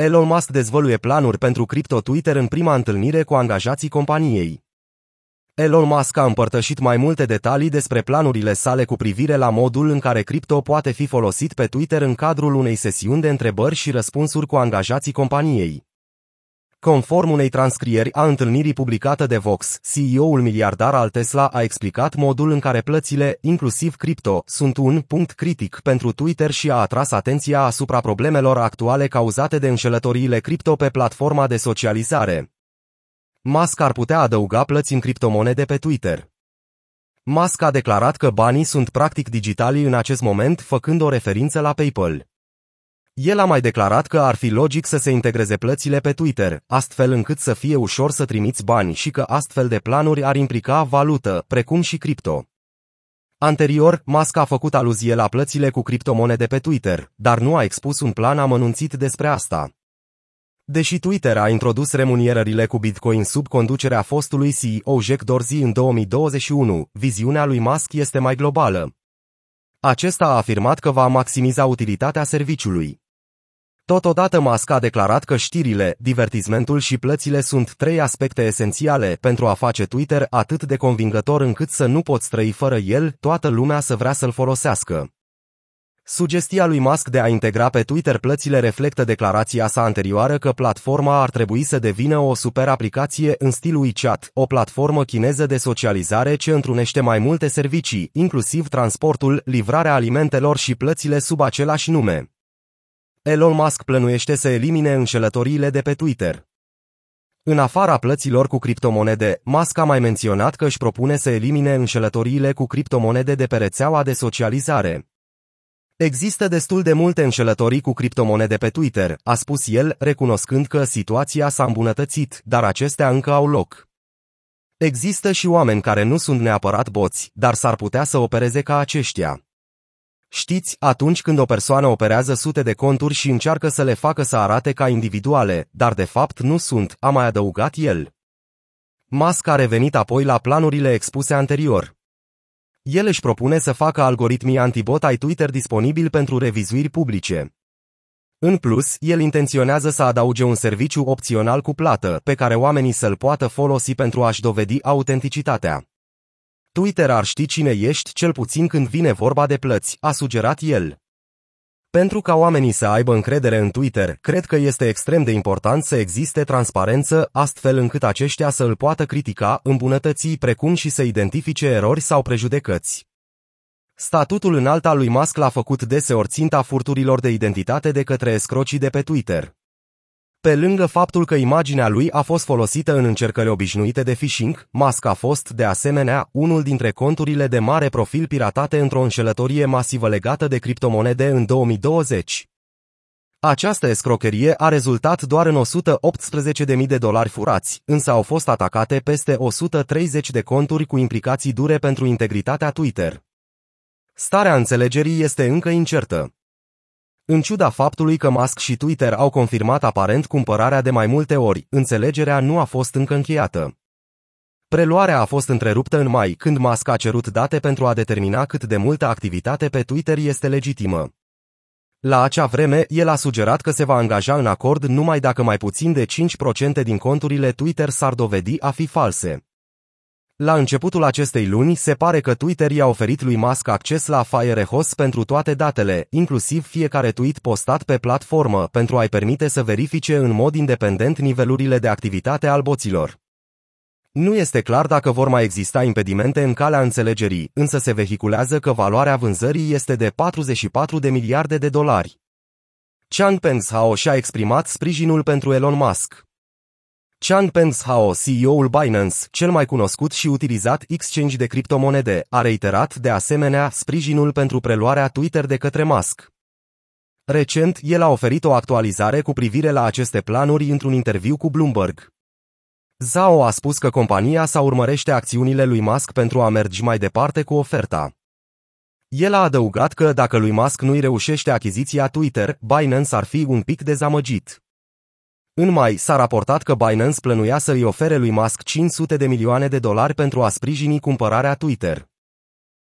Elon Musk dezvăluie planuri pentru cripto Twitter în prima întâlnire cu angajații companiei. Elon Musk a împărtășit mai multe detalii despre planurile sale cu privire la modul în care cripto poate fi folosit pe Twitter în cadrul unei sesiuni de întrebări și răspunsuri cu angajații companiei. Conform unei transcrieri a întâlnirii publicată de Vox, CEO-ul miliardar al Tesla a explicat modul în care plățile, inclusiv cripto, sunt un punct critic pentru Twitter și a atras atenția asupra problemelor actuale cauzate de înșelătoriile cripto pe platforma de socializare. Musk ar putea adăuga plăți în criptomonede pe Twitter. Musk a declarat că banii sunt practic digitali în acest moment, făcând o referință la PayPal. El a mai declarat că ar fi logic să se integreze plățile pe Twitter, astfel încât să fie ușor să trimiți bani și că astfel de planuri ar implica valută, precum și cripto. Anterior, Musk a făcut aluzie la plățile cu criptomonede pe Twitter, dar nu a expus un plan amănunțit despre asta. Deși Twitter a introdus remunierările cu Bitcoin sub conducerea fostului CEO Jack Dorsey în 2021, viziunea lui Musk este mai globală. Acesta a afirmat că va maximiza utilitatea serviciului. Totodată Musk a declarat că știrile, divertismentul și plățile sunt trei aspecte esențiale pentru a face Twitter atât de convingător încât să nu poți trăi fără el, toată lumea să vrea să-l folosească. Sugestia lui Musk de a integra pe Twitter plățile reflectă declarația sa anterioară că platforma ar trebui să devină o super aplicație în stil WeChat, o platformă chineză de socializare ce întrunește mai multe servicii, inclusiv transportul, livrarea alimentelor și plățile sub același nume. Elon Musk plănuiește să elimine înșelătoriile de pe Twitter. În afara plăților cu criptomonede, Musk a mai menționat că își propune să elimine înșelătoriile cu criptomonede de pe rețeaua de socializare. Există destul de multe înșelătorii cu criptomonede pe Twitter, a spus el, recunoscând că situația s-a îmbunătățit, dar acestea încă au loc. Există și oameni care nu sunt neapărat boți, dar s-ar putea să opereze ca aceștia. Știți, atunci când o persoană operează sute de conturi și încearcă să le facă să arate ca individuale, dar de fapt nu sunt, a mai adăugat el. Musk a revenit apoi la planurile expuse anterior. El își propune să facă algoritmii antibot ai Twitter disponibil pentru revizuiri publice. În plus, el intenționează să adauge un serviciu opțional cu plată, pe care oamenii să-l poată folosi pentru a-și dovedi autenticitatea. Twitter ar ști cine ești cel puțin când vine vorba de plăți, a sugerat el. Pentru ca oamenii să aibă încredere în Twitter, cred că este extrem de important să existe transparență, astfel încât aceștia să îl poată critica, îmbunătăți, precum și să identifice erori sau prejudecăți. Statutul înalt al lui Musk l-a făcut deseori ținta furturilor de identitate de către escrocii de pe Twitter. Pe lângă faptul că imaginea lui a fost folosită în încercări obișnuite de phishing, Musk a fost, de asemenea, unul dintre conturile de mare profil piratate într-o înșelătorie masivă legată de criptomonede în 2020. Această escrocherie a rezultat doar în 118.000 de dolari furați, însă au fost atacate peste 130 de conturi cu implicații dure pentru integritatea Twitter. Starea înțelegerii este încă incertă. În ciuda faptului că Musk și Twitter au confirmat aparent cumpărarea de mai multe ori, înțelegerea nu a fost încă încheiată. Preluarea a fost întreruptă în mai, când Musk a cerut date pentru a determina cât de multă activitate pe Twitter este legitimă. La acea vreme, el a sugerat că se va angaja în acord numai dacă mai puțin de 5% din conturile Twitter s-ar dovedi a fi false. La începutul acestei luni, se pare că Twitter i-a oferit lui Musk acces la Firehose pentru toate datele, inclusiv fiecare tweet postat pe platformă, pentru a-i permite să verifice în mod independent nivelurile de activitate al boților. Nu este clar dacă vor mai exista impedimente în calea înțelegerii, însă se vehiculează că valoarea vânzării este de 44 de miliarde de dolari. Chang Peng și-a exprimat sprijinul pentru Elon Musk. Chang Hao, CEO-ul Binance, cel mai cunoscut și utilizat exchange de criptomonede, a reiterat de asemenea sprijinul pentru preluarea Twitter de către Musk. Recent, el a oferit o actualizare cu privire la aceste planuri într-un interviu cu Bloomberg. Zhao a spus că compania sa urmărește acțiunile lui Musk pentru a merge mai departe cu oferta. El a adăugat că dacă lui Musk nu-i reușește achiziția Twitter, Binance ar fi un pic dezamăgit. În mai, s-a raportat că Binance plănuia să îi ofere lui Musk 500 de milioane de dolari pentru a sprijini cumpărarea Twitter.